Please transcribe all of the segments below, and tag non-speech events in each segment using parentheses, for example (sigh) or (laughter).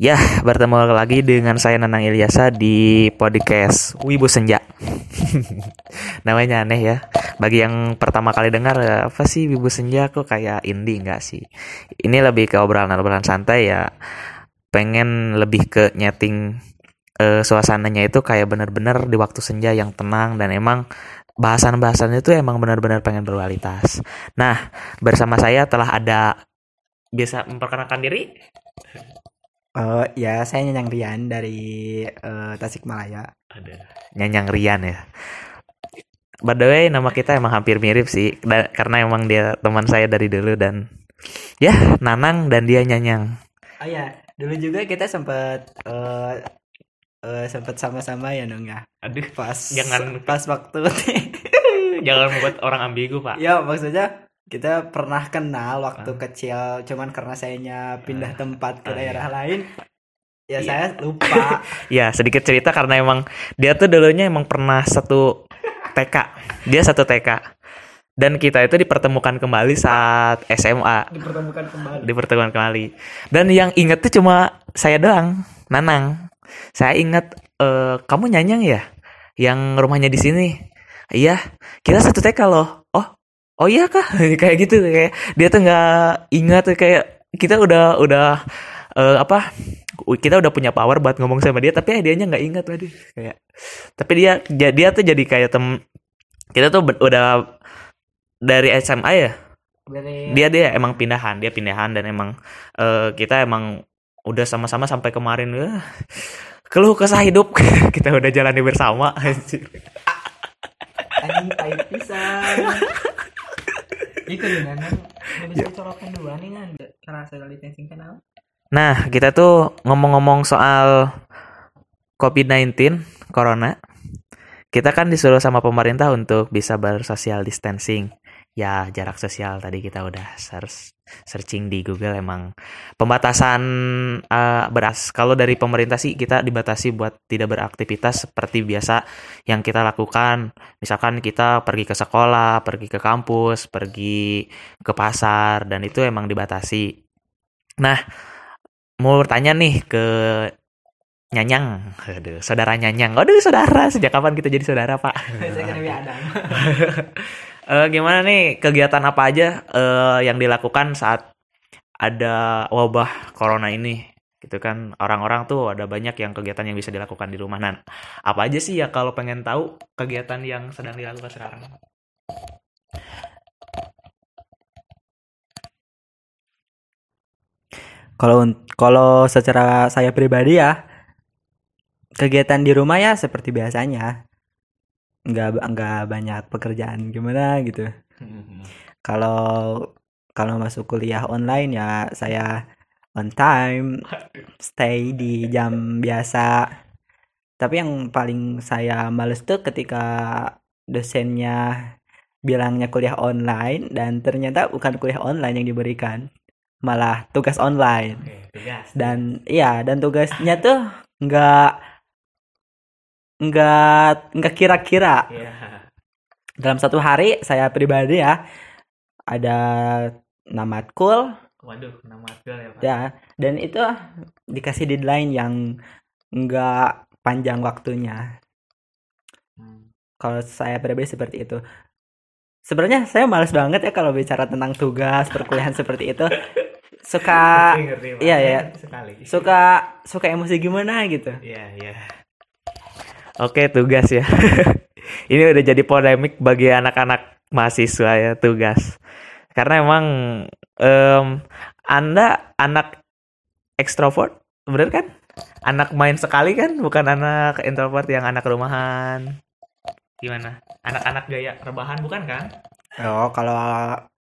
Ya, (laughs) bertemu lagi dengan saya Nanang Ilyasa di podcast Wibu Senja. (laughs) Namanya aneh ya. Bagi yang pertama kali dengar, apa sih Wibu Senja kok kayak indie nggak sih? Ini lebih ke obrolan-obrolan santai ya. Pengen lebih ke nyeting uh, suasananya itu kayak bener-bener di waktu senja yang tenang dan emang bahasan-bahasannya itu emang benar-benar pengen berkualitas. Nah, bersama saya telah ada bisa memperkenalkan diri Oh ya, saya Nyanyang Rian dari uh, Tasikmalaya. Ada. Nyanyang Rian ya. By the way, nama kita emang hampir mirip sih, da karena emang dia teman saya dari dulu dan ya Nanang dan dia Nyanyang. Oh ya, dulu juga kita sempat uh, uh, sempat sama-sama ya dong ya. Aduh, pas jangan pas waktu. (laughs) jangan membuat orang ambigu pak. Ya maksudnya kita pernah kenal waktu uh. kecil cuman karena sayanya pindah uh. tempat ke uh, daerah iya. lain ya iya. saya lupa. (laughs) Ya sedikit cerita karena emang dia tuh dulunya emang pernah satu TK dia satu TK dan kita itu dipertemukan kembali saat SMA dipertemukan kembali. Dipertemukan kembali. Dan yang inget tuh cuma saya doang Nanang. Saya inget uh, kamu nyanyang ya? Yang rumahnya di sini. Iya kita satu TK loh. Oh oh iya kah? (laughs) Kayak gitu kayak dia tuh nggak ingat kayak kita udah udah uh, apa kita udah punya power buat ngomong sama dia tapi dianya nggak ingat tadi kayak tapi dia dia tuh jadi kayak tem kita tuh udah dari SMA ya? Dari... dia dia emang pindahan dia pindahan dan emang uh, kita emang udah sama-sama sampai kemarin uh, keluh kesah hidup. (laughs) Kita udah jalani bersama anjing pahit pisan itu dengan bisa (laughs) colokan dua nih kan social distancing kenal nah kita tuh ngomong-ngomong soal COVID-19 corona kita kan disuruh sama pemerintah untuk bisa bersosial distancing ya jarak sosial tadi kita udah search searching di Google emang pembatasan uh, beras. Kalau dari pemerintah sih kita dibatasi buat tidak beraktivitas seperti biasa yang kita lakukan. Misalkan kita pergi ke sekolah pergi ke kampus pergi ke pasar dan itu emang dibatasi. Nah mau bertanya nih ke Nyanyang, aduh, saudara Nyanyang. Aduh, saudara, sejak kapan kita jadi saudara, Pak? (laughs) uh, gimana nih kegiatan apa aja uh, yang dilakukan saat ada wabah corona ini? Gitu kan orang-orang tuh ada banyak yang kegiatan yang bisa dilakukan di rumah. Nan apa aja sih ya kalau pengen tahu kegiatan yang sedang dilakukan sekarang? Kalau kalau secara saya pribadi ya kegiatan di rumah ya seperti biasanya nggak nggak banyak pekerjaan gimana gitu hmm. kalau kalau masuk kuliah online ya saya on time stay di jam biasa tapi yang paling saya males tuh ketika dosennya bilangnya kuliah online dan ternyata bukan kuliah online yang diberikan malah tugas online tugas. dan iya dan tugasnya tuh nggak nggak nggak kira-kira. Yeah. dalam satu hari saya pribadi ya ada nama cool waduh nama ya Pak. ya dan itu dikasih deadline yang nggak panjang waktunya. Hmm. kalau saya pribadi seperti itu. Sebenarnya saya males banget ya kalau bicara tentang tugas perkuliahan seperti itu. Suka iya ya suka suka emosi gimana gitu. Iya iya Oke, tugas ya. (laughs) Ini udah jadi polemik bagi anak-anak mahasiswa ya tugas. Karena emang um, Anda anak ekstrovert, bener kan? Anak main sekali kan, bukan anak introvert yang anak rumahan. Gimana? Anak-anak gaya rebahan bukan kan? Oh, kalau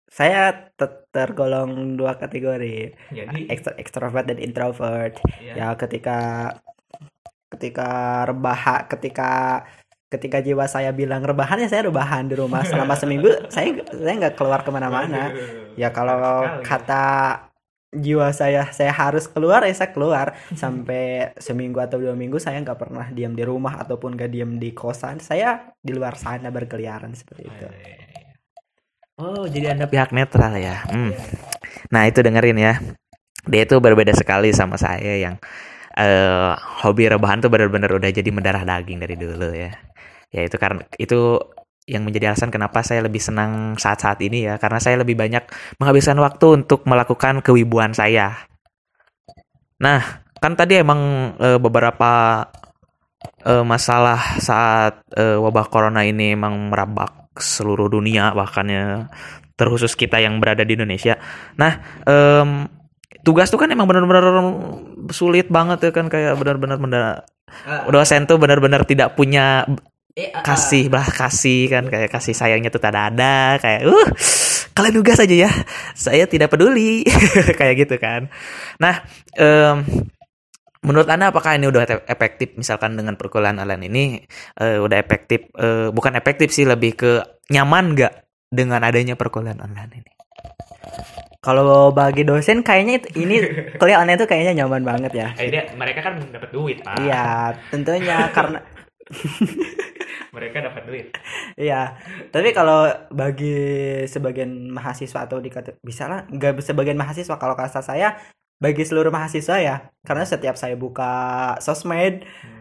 saya tergolong dua kategori. Jadi ekstrovert dan introvert. Iya. Ya, ketika ketika rebaha ketika ketika jiwa saya bilang rebahan ya saya rebahan di rumah. Selama (laughs) seminggu saya saya nggak keluar ke mana-mana. Ya kalau kata jiwa saya saya harus keluar ya saya keluar. (laughs) Sampai seminggu atau dua minggu saya nggak pernah diam di rumah ataupun nggak diam di kosan. Saya di luar sana berkeliaran seperti itu. Oh jadi anda pihak netral ya? Hmm. nah itu dengerin ya. Dia itu berbeda sekali sama saya yang eh hobi rebahan tuh benar-benar udah jadi mendarah daging dari dulu ya. Ya itu karena itu yang menjadi alasan kenapa saya lebih senang saat-saat ini ya karena saya lebih banyak menghabiskan waktu untuk melakukan kewibuan saya. Nah, kan tadi emang eh, beberapa eh, masalah saat eh, wabah corona ini emang merabak seluruh dunia bahkannya terkhusus kita yang berada di Indonesia. Nah, em, tugas tuh kan emang benar-benar sulit banget ya kan kayak benar-benar benda dosen tuh benar-benar tidak punya Eh, ah, kasih belah kasih kan kayak kasih sayangnya tuh tak ada kayak uh kalian tugas aja ya saya tidak peduli. (laughs) Kayak gitu kan. Nah em, menurut anda apakah ini udah efektif misalkan dengan perkuliahan online ini? Eh, udah efektif eh, bukan efektif sih lebih ke nyaman nggak dengan adanya perkuliahan online ini Kalau bagi dosen kayaknya itu- ini kuliah online itu kayaknya nyaman banget ya. dia mereka kan dapat duit pak Iya, tentunya (laughs) karena mereka dapat duit Iya, tapi kalau bagi sebagian mahasiswa atau dikata bisa lah, nggak sebagian mahasiswa kalau kata saya bagi seluruh mahasiswa ya, karena setiap saya buka sosmed, Hmm.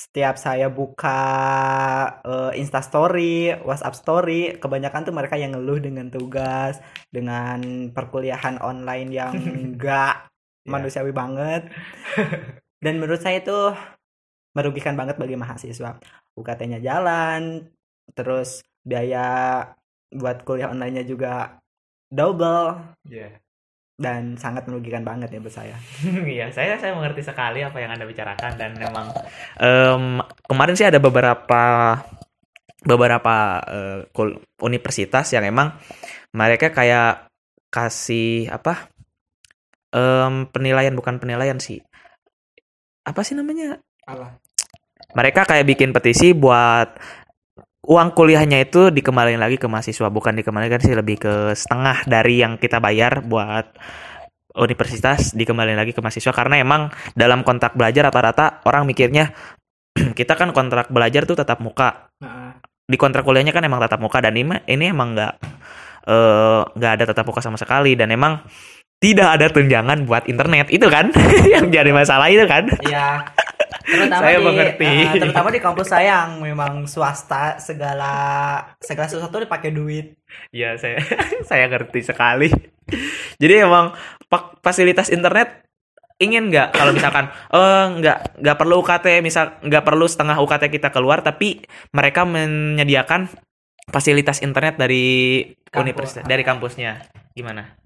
Setiap saya buka eh, Insta Story, WhatsApp Story, kebanyakan tuh mereka yang ngeluh dengan tugas, dengan perkuliahan online yang (laughs) nggak Iya. manusiawi banget. (laughs) Dan menurut saya itu merugikan banget bagi mahasiswa. UKT-nya jalan, terus biaya buat kuliah online-nya juga double Iya. Dan sangat merugikan banget ya buat saya. (laughs) Iya, saya saya mengerti sekali apa yang anda bicarakan dan memang em, kemarin sih ada beberapa beberapa kul- universitas yang emang mereka kayak kasih apa em, penilaian bukan penilaian sih apa sih namanya Allah. mereka kayak bikin petisi buat uang kuliahnya itu dikembalikan lagi ke mahasiswa bukan dikembalikan sih lebih ke setengah dari yang kita bayar buat universitas dikembalikan lagi ke mahasiswa. Karena emang dalam kontrak belajar rata-rata orang mikirnya (clears throat) kita kan kontrak belajar tuh tatap muka. Di kontrak kuliahnya kan emang tatap muka dan ini ini emang nggak eh, nggak ada tatap muka sama sekali. Dan emang tidak ada tunjangan buat internet. Itu kan (laughs) yang jadi masalah itu kan? Iya. Terutama Saya di mengerti. eh, terutama di kampus (laughs) saya yang memang swasta segala segala sesuatu dipakai duit. Ya saya (laughs) saya ngerti sekali. Jadi emang fasilitas internet ingin nggak kalau misalkan eh nggak nggak perlu UKT misal nggak perlu setengah UKT kita keluar tapi mereka menyediakan fasilitas internet dari Kampus. universitas dari kampusnya gimana?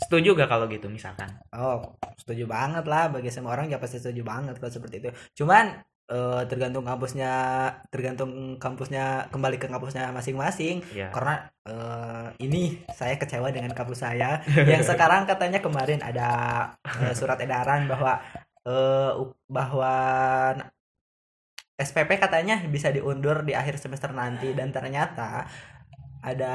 Setuju gak kalau gitu misalkan? Oh, setuju banget lah bagi semua orang ya pasti setuju banget kalau seperti itu. Cuman eh, tergantung kampusnya tergantung kampusnya kembali ke kampusnya masing-masing Ya. karena eh, ini saya kecewa dengan kampus saya (laughs) yang sekarang katanya kemarin ada eh, surat edaran bahwa eh, u- bahwa SPP katanya bisa diundur di akhir semester nanti dan ternyata ada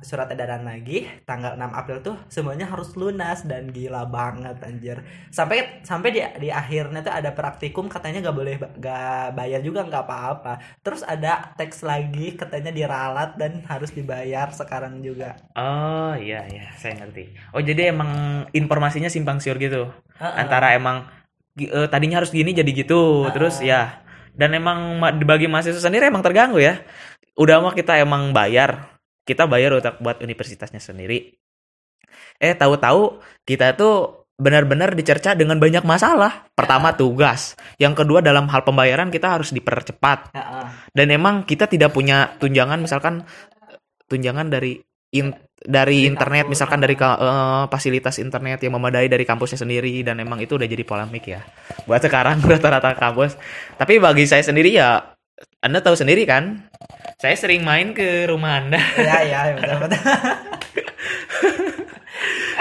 surat edaran lagi tanggal 6 April tuh semuanya harus lunas dan gila banget anjir sampai sampai di di akhirnya tuh ada praktikum katanya gak boleh gak bayar juga nggak apa-apa terus ada teks lagi katanya diralat dan harus dibayar sekarang juga Oh iya iya saya ngerti. Oh jadi emang informasinya simpang siur gitu. Heeh. antara emang eh, tadinya harus gini jadi gitu Ah. terus ya dan emang ma- bagi mahasiswa sendiri emang terganggu ya udah mah kita emang bayar kita bayar untuk buat universitasnya sendiri. Eh tahu-tahu kita tuh benar-benar dicerca dengan banyak masalah. Pertama tugas. Yang kedua dalam hal pembayaran kita harus dipercepat. Heeh. dan emang kita tidak punya tunjangan misalkan tunjangan dari in- dari internet misalkan dari eh, fasilitas internet yang memadai dari kampusnya sendiri dan emang itu udah jadi polemik ya. Buat sekarang (laughs) rata-rata kampus. Tapi bagi saya sendiri ya anda tahu sendiri kan saya sering main ke rumah anda. Ya ya betul betul. (laughs)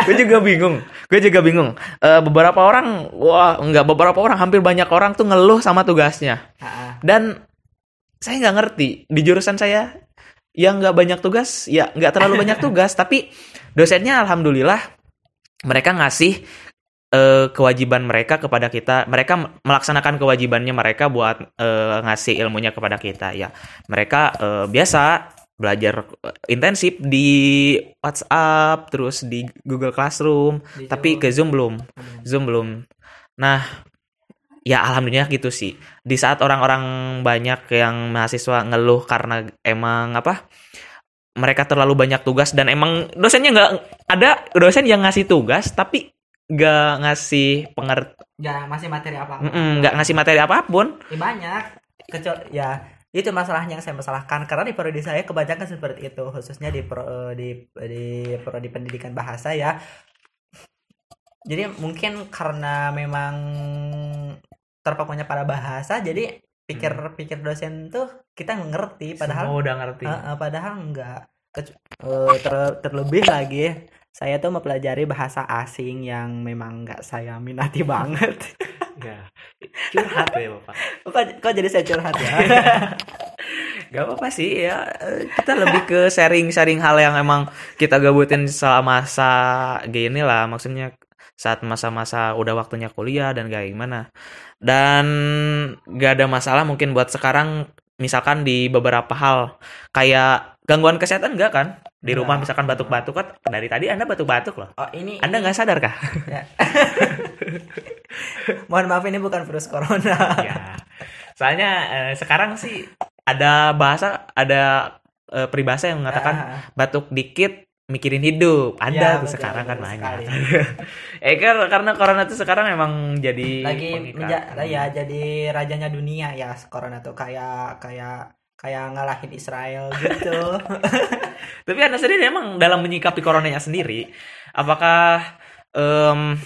Gue juga bingung. Gue juga bingung. Eh, beberapa orang wah enggak beberapa orang hampir banyak orang tuh ngeluh sama tugasnya. Dan saya nggak ngerti di jurusan saya yang nggak banyak tugas ya nggak terlalu banyak tugas (laughs) tapi dosennya alhamdulillah mereka ngasih eh, kewajiban mereka kepada kita mereka melaksanakan kewajibannya mereka buat eh, ngasih ilmunya kepada kita ya mereka eh, biasa belajar intensif di WhatsApp terus di Google Classroom Di tapi ke Zoom belum Hmm. Zoom belum. Nah, ya alhamdulillah gitu sih di saat orang-orang banyak yang mahasiswa ngeluh karena emang apa mereka terlalu banyak tugas dan emang dosennya nggak ada dosen yang ngasih tugas tapi nggak ngasih pengert nggak masih materi apa nggak ngasih materi apa pun. Ya, banyak. Kecuali ya itu masalahnya yang saya masalahkan. Karena di prodi saya kebanyakan seperti itu khususnya di pro, di di prodi pendidikan bahasa ya. Jadi mungkin karena memang terpakunya pada bahasa jadi pikir-pikir dosen tuh kita ngerti padahal Semua udah ngerti. Eh, eh, padahal enggak Kecu- eh, ter- terlebih lagi saya tuh mempelajari bahasa asing yang memang nggak saya minati (laughs) banget. Ya curhat ya bapak. Kok, kok jadi saya curhat ya? (laughs) Gak apa-apa sih ya kita lebih ke sharing-sharing hal yang emang kita gabutin selama masa gini lah maksudnya saat masa-masa udah waktunya kuliah dan kayak gimana. Dan gak ada masalah mungkin buat sekarang misalkan di beberapa hal. Kayak gangguan kesehatan enggak kan? Di rumah Nggak. misalkan batuk-batuk kan dari tadi anda batuk-batuk loh. Oh ini anda nggak sadar kah? Ya. (laughs) mohon maaf ini bukan virus corona. Ya. Soalnya eh, sekarang sih ada bahasa ada eh, peribahasa yang mengatakan Ah, batuk dikit mikirin hidup. Ada Ya, tuh betul, sekarang kan banyak. (laughs) eh karena corona tuh sekarang emang jadi lagi menja- ya jadi rajanya dunia ya corona tuh. Kayak kayak kayak ngalahin Israel gitu. (laughs) Tapi anda sendiri emang dalam menyikapi coronanya sendiri apakah em,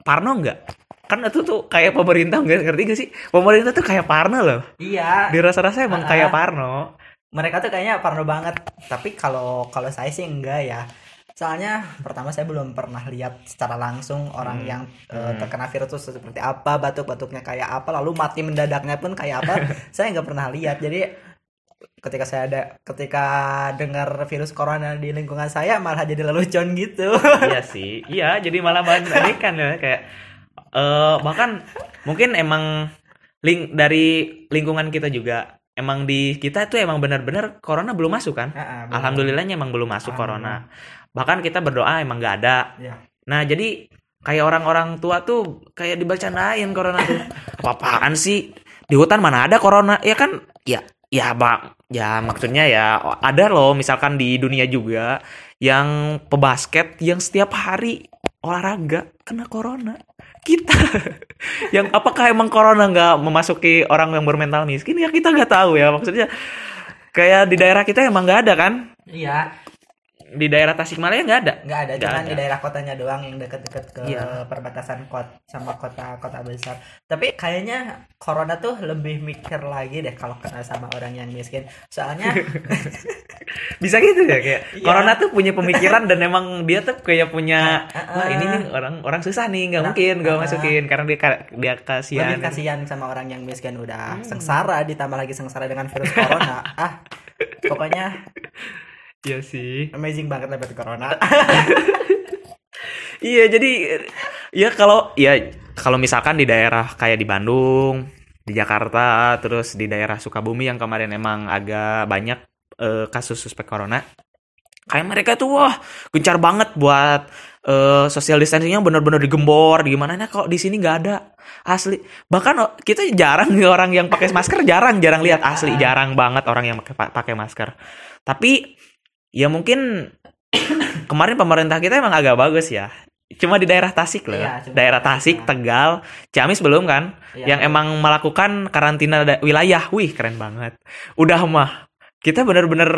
Parno nggak? Kan itu tuh kayak pemerintah nggak ngerti gak sih? Pemerintah tuh kayak Parno loh. Iya. Dirasa-rasa emang Ah. kayak Parno. Mereka tuh kayaknya parno banget. Tapi kalau kalau saya sih enggak ya soalnya pertama saya belum pernah lihat secara langsung orang Hmm. yang eh, Hmm. terkena virus itu seperti apa batuk-batuknya kayak apa lalu mati mendadaknya pun kayak apa. (laughs) Saya nggak pernah lihat. Jadi ketika saya ada ketika dengar virus corona di lingkungan saya malah jadi lelucon gitu. (laughs) Iya sih. Iya jadi malah bahan ya. Kayak eh bahkan mungkin emang link dari lingkungan kita juga emang di kita itu emang benar-benar corona belum masuk kan? Ah, benar. alhamdulillahnya emang belum masuk corona bahkan kita berdoa emang nggak ada. Ya. nah jadi kayak orang-orang tua tuh kayak dibacandain corona tuh. (laughs) Apa-apaan sih? Di hutan mana ada corona? Ya kan? Ya ya bang. Ya maksudnya ya ada loh misalkan di dunia juga yang pebasket yang setiap hari olahraga kena corona. Kita. (laughs) Yang apakah emang corona nggak memasuki orang yang bermental miskin? Ya kita nggak tahu ya. Maksudnya kayak di daerah kita emang nggak ada kan? Iya di daerah Tasikmalaya nggak ada nggak ada cuman ada. di daerah kotanya doang yang deket-deket ke Iya. perbatasan kota sama kota-kota besar tapi kayaknya corona tuh lebih mikir lagi deh kalau kena sama orang yang miskin soalnya (laughs) bisa gitu ya kayak Iya. corona tuh punya pemikiran dan (laughs) emang dia tuh kayak punya Ah, ah, wah ini ah. nih orang orang susah nih nggak Nah, mungkin gue ah, ah. masukin karena dia dia kasihan lebih kasihan sama orang yang miskin udah Hmm. sengsara ditambah lagi sengsara dengan virus corona (laughs) ah pokoknya Iya sih. Amazing banget berarti corona. (laughs) Iya jadi ya kalau ya kalau misalkan di daerah kayak di Bandung di Jakarta terus di daerah Sukabumi yang kemarin emang agak banyak eh, kasus suspek corona kayak mereka tuh wah gencar banget buat eh, social distancingnya bener-bener digembor di gimana nah kok di sini nggak ada? Asli. Bahkan oh, kita jarang nih orang yang pakai masker jarang jarang lihat. Asli jarang banget orang yang pakai pakai masker. Tapi ya mungkin kemarin pemerintah kita emang agak bagus ya. Cuma di daerah Tasik loh Iya, cuma daerah Tasik, Tasik. Tegal Ciamis belum kan? Iya. yang emang melakukan karantina wilayah. Wih keren banget. Udah mah kita bener-bener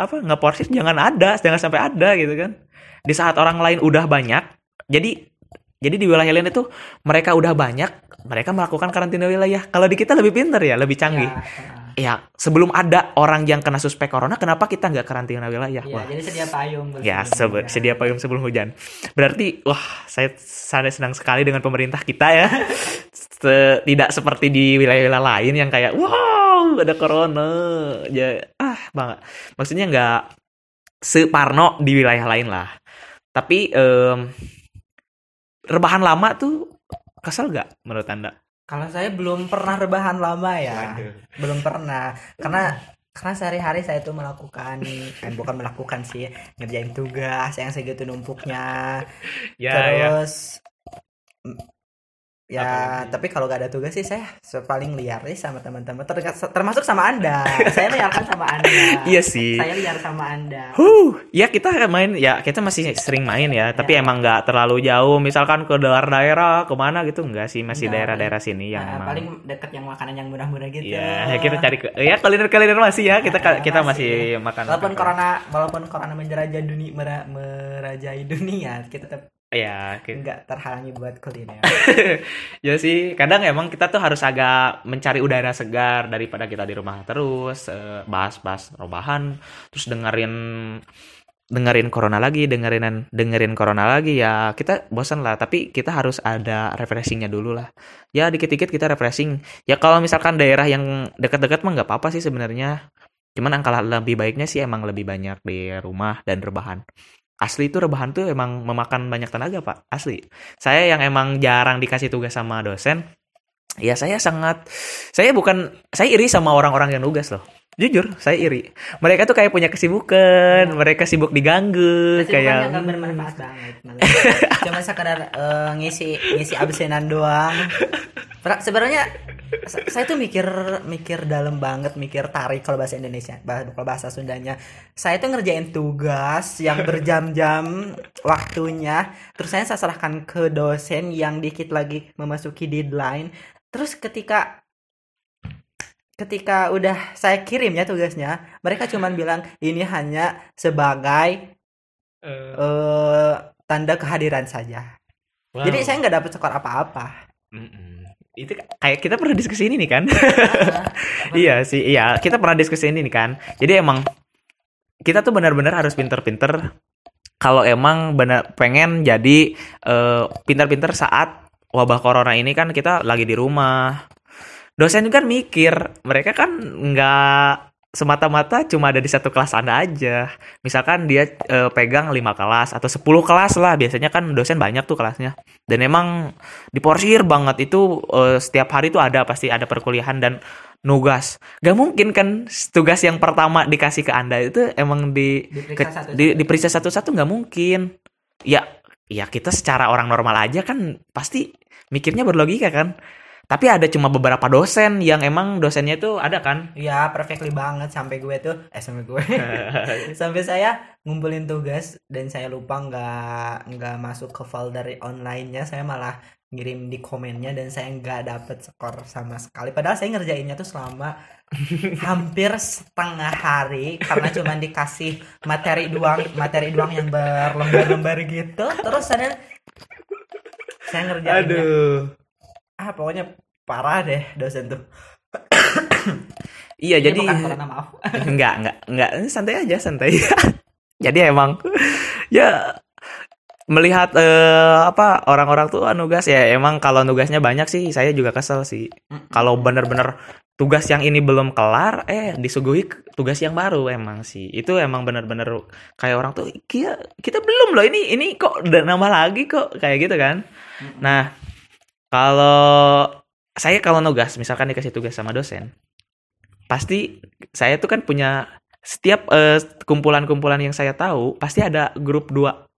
apa ngeporsis jangan ada jangan sampai ada gitu kan. Di saat orang lain udah banyak jadi jadi di wilayah lain itu mereka udah banyak mereka melakukan karantina wilayah. Kalau di kita lebih pinter ya lebih canggih. Ya, ah. Ya sebelum ada orang yang kena suspek corona kenapa kita nggak karantina wilayah wah jadi sedia payung Ya, sebe- sedia payung sebelum hujan. Berarti, wah, saya saya senang sekali dengan pemerintah kita ya. Tidak seperti di wilayah-wilayah lain yang kayak, wow, ada corona. Ya, ah, banget. Maksudnya nggak separno di wilayah lain lah. Tapi, em, rebahan lama tuh kesel gak menurut anda? Kalau saya belum pernah rebahan lama ya. Belum pernah. Karena karena sehari-hari saya tuh melakukan eh, bukan melakukan sih ngerjain tugas yang segitu numpuknya Ya, ya. terus mm, Ya, Apalagi? tapi kalau gak ada tugas sih saya paling liar nih sama teman-teman. Terdekat- Termasuk sama Anda. saya liar kan sama Anda. (laughs) Iya sih. Saya liar sama Anda. Huh, ya kita main, ya kita masih sering main ya, tapi Ya. emang nggak terlalu jauh. Misalkan ke luar daerah, ke mana gitu enggak sih, masih daerah-daerah sini yang Nah, emang. paling deket yang makanan yang murah-murah gitu. Ya, kita cari ke, ya kuliner-kuliner masih ya, kita Nah, kita masih. masih makan. Walaupun corona, walaupun corona menjerajah dunia, mera- merajai dunia, kita tetap Ya, oke. nggak terhalangi buat kuliner. (laughs) ya sih, kadang emang kita tuh harus agak mencari udara segar daripada kita di rumah terus eh, bahas-bahas rebahan, terus dengerin dengerin corona lagi, dengerin dengerin corona lagi ya kita bosan lah. Tapi kita harus ada refreshingnya dulu lah. Ya dikit-dikit kita refreshing. Ya kalau misalkan daerah yang dekat-dekat mah nggak apa-apa sih sebenarnya. Cuman angka lebih baiknya sih emang lebih banyak di rumah dan rebahan. Asli itu rebahan tuh emang memakan banyak tenaga pak, asli. Saya yang emang jarang dikasih tugas sama dosen, ya saya sangat, saya bukan, saya iri sama orang-orang yang nugas loh. Jujur, saya iri. Mereka tuh kayak punya kesibukan, mereka sibuk diganggu, Kesibukannya kayak nggak bermanfaat banget. Cuma sekedar eh, ngisi ngisi absenan doang. Sebenarnya sa- saya tuh mikir mikir dalam banget, mikir tarik kalau bahasa Indonesia, kalau bahasa Sundanya. Saya tuh ngerjain tugas yang berjam-jam waktunya, terus saya serahkan ke dosen yang dikit lagi memasuki deadline. Terus ketika ketika udah saya kirim ya tugasnya, mereka cuman bilang ini hanya sebagai eh tanda kehadiran saja. Jadi saya nggak dapat skor apa-apa. itu kayak kita pernah diskusi ini nih kan? (laughs) Iya sih, iya kita pernah diskusi ini nih kan. Jadi emang kita tuh benar-benar harus pinter-pinter kalau emang benar pengen jadi eh, pinter-pinter saat wabah corona ini kan kita lagi di rumah. Dosen kan mikir, mereka kan nggak semata-mata cuma ada di satu kelas Anda aja. Misalkan dia eh, pegang 5 kelas atau 10 kelas lah, biasanya kan dosen banyak tuh kelasnya. Dan emang diporsir banget itu eh, setiap hari tuh ada pasti ada perkuliahan dan nugas. Gak mungkin kan tugas yang pertama dikasih ke Anda itu emang di Diperiksa ke- satu-satu. di, diperiksa satu-satu nggak mungkin. Ya, ya kita secara orang normal aja kan pasti mikirnya berlogika kan. Tapi ada cuma beberapa dosen yang emang dosennya itu ada kan. Ya, perfectly banget sampai gue tuh eh sampai gue. (laughs) sampai saya ngumpulin tugas dan saya lupa nggak nggak masuk ke folder online-nya, saya malah ngirim di komennya dan saya nggak dapet skor sama sekali. Padahal saya ngerjainnya tuh selama (laughs) hampir setengah hari karena cuma dikasih materi doang, materi doang yang berlembar-lembar gitu. Terus saya saya ngerjainnya ah pokoknya parah deh dosen tuh. Iya, Ini jadi bukan corona, maaf. (laughs) enggak, enggak, enggak, santai aja, santai. (laughs) jadi emang ya melihat eh, apa orang-orang tuh ah, nugas ya emang kalau nugasnya banyak sih saya juga kesel sih. Kalau bener-bener tugas yang ini belum kelar eh disuguhi tugas yang baru emang sih. Itu emang bener-bener kayak orang tuh kita kita belum loh ini ini kok udah nambah lagi kok kayak gitu kan. Nah, kalau saya kalau nugas misalkan dikasih tugas sama dosen pasti saya tuh kan punya setiap eh, kumpulan-kumpulan yang saya tahu pasti ada grup dua.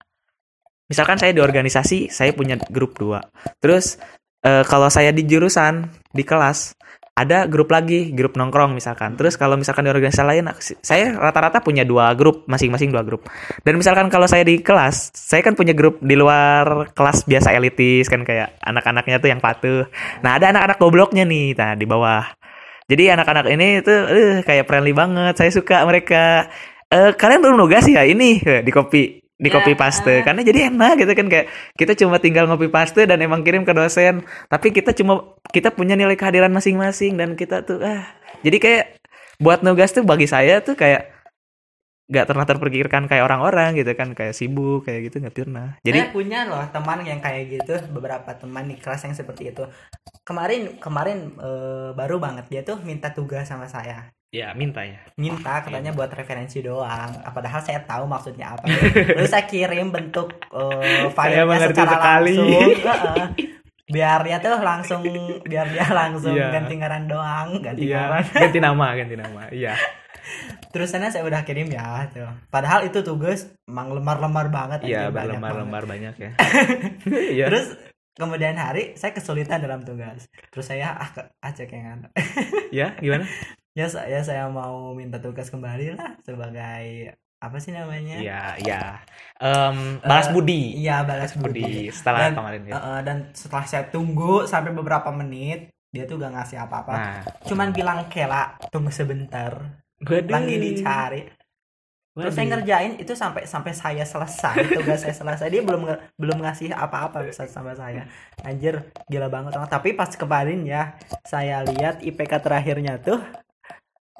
Misalkan saya di organisasi, saya punya grup dua. Terus eh, kalau saya di jurusan di kelas ada grup lagi, grup nongkrong misalkan. Terus kalau misalkan di organisasi lain, saya rata-rata punya dua grup, masing-masing dua grup. Dan misalkan kalau saya di kelas, saya kan punya grup di luar kelas biasa elitis kan kayak anak-anaknya tuh yang patuh. Nah ada anak-anak gobloknya nih, nah di bawah. Jadi anak-anak ini tuh eh, kayak friendly banget. Saya suka mereka. Eh, kalian belum nugas ya ini Eh, di copy Ya, copy paste karena jadi enak gitu kan kayak kita cuma tinggal ngopi paste dan emang kirim ke dosen tapi kita cuma kita punya nilai kehadiran masing-masing dan kita tuh ah jadi kayak buat nugas tuh bagi saya tuh kayak nggak pernah terpikirkan kayak orang-orang gitu kan kayak sibuk kayak gitu nggak pernah Jadi jadi punya loh teman yang kayak gitu, beberapa teman di kelas yang seperti itu. Kemarin kemarin eh, baru banget dia tuh minta tugas sama saya. Ya minta ya Minta katanya buat referensi doang. Ah, Padahal saya tahu maksudnya apa. (laughs) Lalu saya kirim bentuk eh, filenya secara sekali. langsung. Biar dia tuh langsung biar dia langsung Iya. ganti ngaran doang, ganti ngaran. (laughs) ganti nama ganti nama iya (laughs) Terusannya saya udah kirim ya tuh. Padahal itu tugas emang lembar-lembar banget. iya banyak banget. berlembar-lembar banyak ya iya Terus kemudian hari saya kesulitan dalam tugas terus saya ah ke- ah cekengan Ya, gimana? Ya saya saya mau minta tugas kembali lah sebagai apa sih namanya? Iya, iya. Em, balas budi. iya balas Budi budi. setelah Dan- kemarin ya. Eh, dan setelah saya tunggu sampai beberapa menit dia tuh gak ngasih apa-apa. Nah, cuman bilang kela tunggu sebentar. Waduh. lagi dicari. Terus saya ngerjain itu sampai sampai saya selesai tugas saya selesai. Dia belum belum ngasih apa-apa bisa sama saya. Anjir gila banget. Tapi pas kemarin ya saya lihat IPK terakhirnya tuh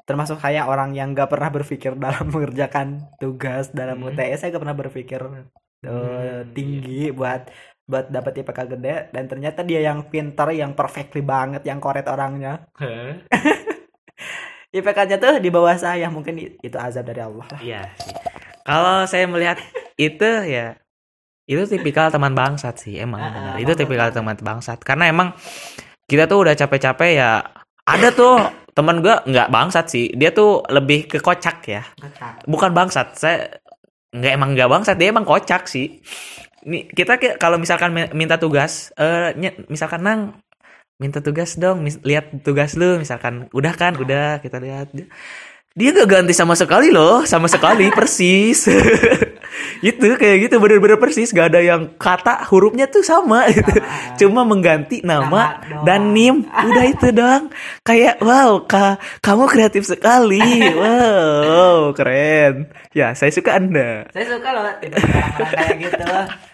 termasuk saya orang yang gak pernah berpikir dalam (laughs) mengerjakan tugas dalam Hmm. UTS saya gak pernah berpikir eh, Hmm, tinggi buat buat dapat IPK gede dan ternyata dia yang pintar yang perfectly banget yang koret orangnya Heh, IPK-nya (laughs) tuh di bawah saya mungkin itu azab dari Allah lah Iya sih. Kalau saya melihat itu ya itu tipikal teman bangsat sih emang Ah, benar. ah, Itu bangsat, tipikal bangsat. teman bangsat karena emang kita tuh udah capek-capek ya ada tuh teman gua nggak bangsat sih. Dia tuh lebih ke kocak ya. Bukan bangsat saya nggak emang nggak bangsat dia emang kocak sih. Nih kita kalau misalkan mi- minta tugas eh ny- misalkan nang minta tugas dong lihat tugas lu misalkan udah kan udah kita lihat dia gak ganti sama sekali loh sama sekali (laughs) persis. (laughs) Itu kayak gitu bener-bener persis. Gak ada yang kata hurufnya tuh sama. (laughs) Gitu. Sama. cuma mengganti nama, dan nim. Udah itu doang. Kayak wow ka kamu kreatif sekali. Wow keren. Ya saya suka anda. Saya suka loh orang-orang kayak gitu.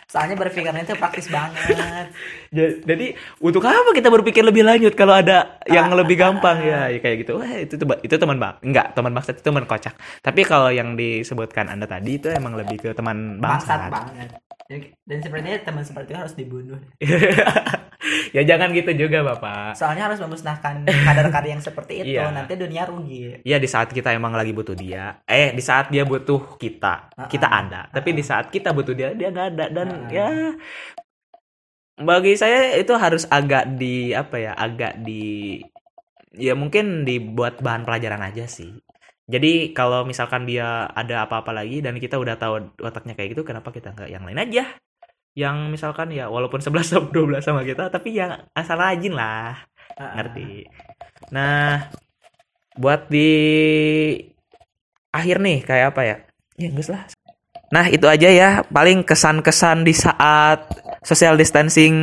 Soalnya berpikirnya itu praktis banget. Ja- jadi untuk apa kita berpikir lebih lanjut kalau ada yang Ah, lebih ah, gampang ah. ya, ya kayak gitu wah itu tuh itu teman bang enggak teman bangsat itu teman kocak tapi kalau yang disebutkan anda tadi itu emang lebih ke teman bangsat Bangsat banget. Jadi- Dan sepertinya teman seperti itu harus dibunuh. (laughs) ya jangan gitu juga bapak Soalnya harus memusnahkan kadar-kadar yang seperti itu. Iya. Nanti dunia rugi. ya di saat kita emang lagi butuh dia eh di saat dia butuh kita kita ada tapi di saat kita butuh dia dia nggak ada dan ya bagi saya itu harus agak di apa ya agak di ya mungkin dibuat bahan pelajaran aja sih jadi kalau misalkan dia ada apa-apa lagi dan kita udah tahu otaknya kayak gitu kenapa kita nggak yang lain aja yang misalkan ya walaupun (laughs) 11 sama 12 sama kita tapi yang asal rajin lah Ah, ngerti. Nah, buat di akhir nih kayak apa ya? Ya enggak lah. Nah, itu aja ya paling kesan-kesan di saat social distancing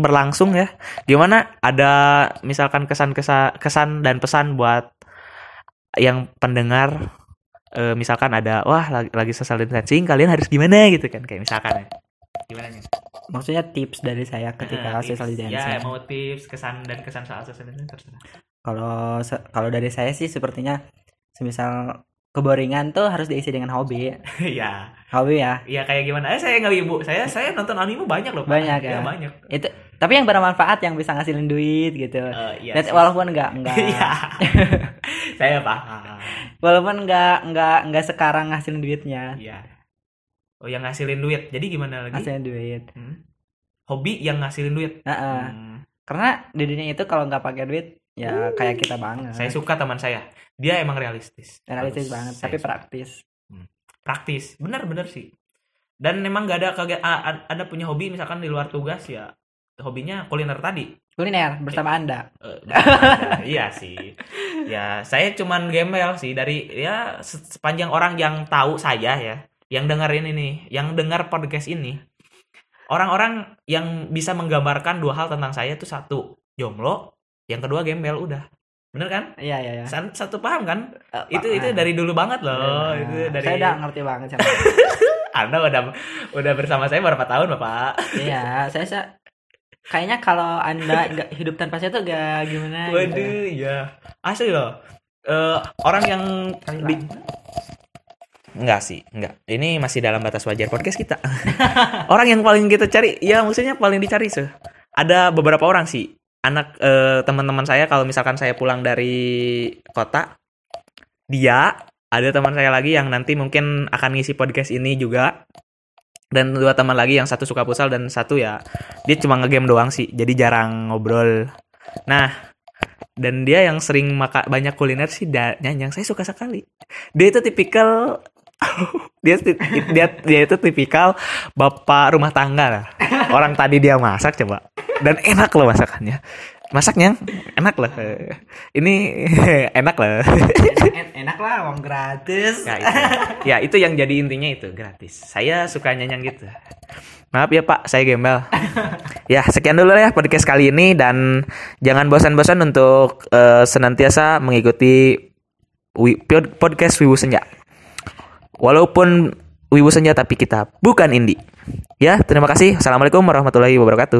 berlangsung ya. Gimana? Ada misalkan kesan-kesan kesan dan pesan buat yang pendengar eh, misalkan ada wah lagi, lagi social distancing kalian harus gimana gitu kan kayak misalkan ya. Gimana nih? Maksudnya tips dari saya ketika Nah, social distancing. Ya, mau tips, kesan dan kesan soal social distancing terserah. Kalau kalau dari saya sih sepertinya semisal keboringan tuh harus diisi dengan hobi. (laughs) Iya. Hobi ya. Iya kayak gimana? Eh, saya nggak ibu. Saya saya nonton anime banyak loh. Pak. Banyak Iya, ya. banyak. Itu tapi yang bermanfaat yang bisa ngasilin duit gitu. Eh, iya. Dan walaupun enggak enggak (laughs) Iya. (laughs) saya paham. walaupun enggak enggak enggak sekarang ngasilin duitnya. Iya. Oh yang ngasilin duit. Jadi gimana lagi? Ngasilin duit. Hmm? Hobi yang ngasilin duit. Heeh. Hmm. Karena di dunia itu kalau nggak pakai duit ya kayak kita banget. Saya suka teman saya. Dia emang realistis. realistis Bagus. banget, tapi praktis. praktis. Bener-bener sih. Dan emang gak ada kagak a- ada punya hobi misalkan di luar tugas ya hobinya kuliner tadi. Kuliner bersama Anda. Eh, ada. (laughs) iya sih. Ya, saya cuman gembel sih dari ya se- sepanjang orang yang tahu saya ya, yang dengerin ini, yang dengar podcast ini. Orang-orang yang bisa menggambarkan dua hal tentang saya tuh satu, jomblo, yang kedua gembel udah. Bener kan? Iya iya iya. Satu paham kan? Eh, Itu Pak, itu ah. dari dulu banget loh. Nah, Itu dari Saya udah ngerti banget sama. (laughs) Anda udah udah bersama saya berapa tahun, Bapak? iya, saya sa- kayaknya kalau Anda (laughs) nggak hidup tanpa saya tuh gak gimana gitu. Waduh, iya. Asli loh. Eh, orang yang di-. Enggak sih, enggak. Ini masih dalam batas wajar podcast kita. (laughs) orang yang paling kita cari, ya maksudnya paling dicari sih. Ada beberapa orang sih. Anak eh, teman-teman saya kalau misalkan saya pulang dari kota, dia ada teman saya lagi yang nanti mungkin akan ngisi podcast ini juga. Dan dua teman lagi yang satu suka futsal dan satu ya dia cuma ngegame doang sih. Jadi jarang ngobrol. Nah, dan dia yang sering maka banyak kuliner sih da- nyanyang saya suka sekali. Dia itu tipikal (laughs) dia dia dia itu tipikal bapak rumah tangga lah. Orang tadi dia masak coba dan enak loh masakannya. Masaknya enak loh. Ini (laughs) enak loh. enak, enak lah uang gratis Ya itu. ya itu yang jadi intinya itu gratis. Saya suka nyanyang gitu. Maaf ya Pak, saya gembel. ya sekian dulu ya podcast kali ini dan jangan bosan-bosan untuk eh, senantiasa mengikuti podcast Wibu Senja. Walaupun Wibu Senja tapi kita bukan indie. Ya, terima kasih. Assalamualaikum warahmatullahi wabarakatuh.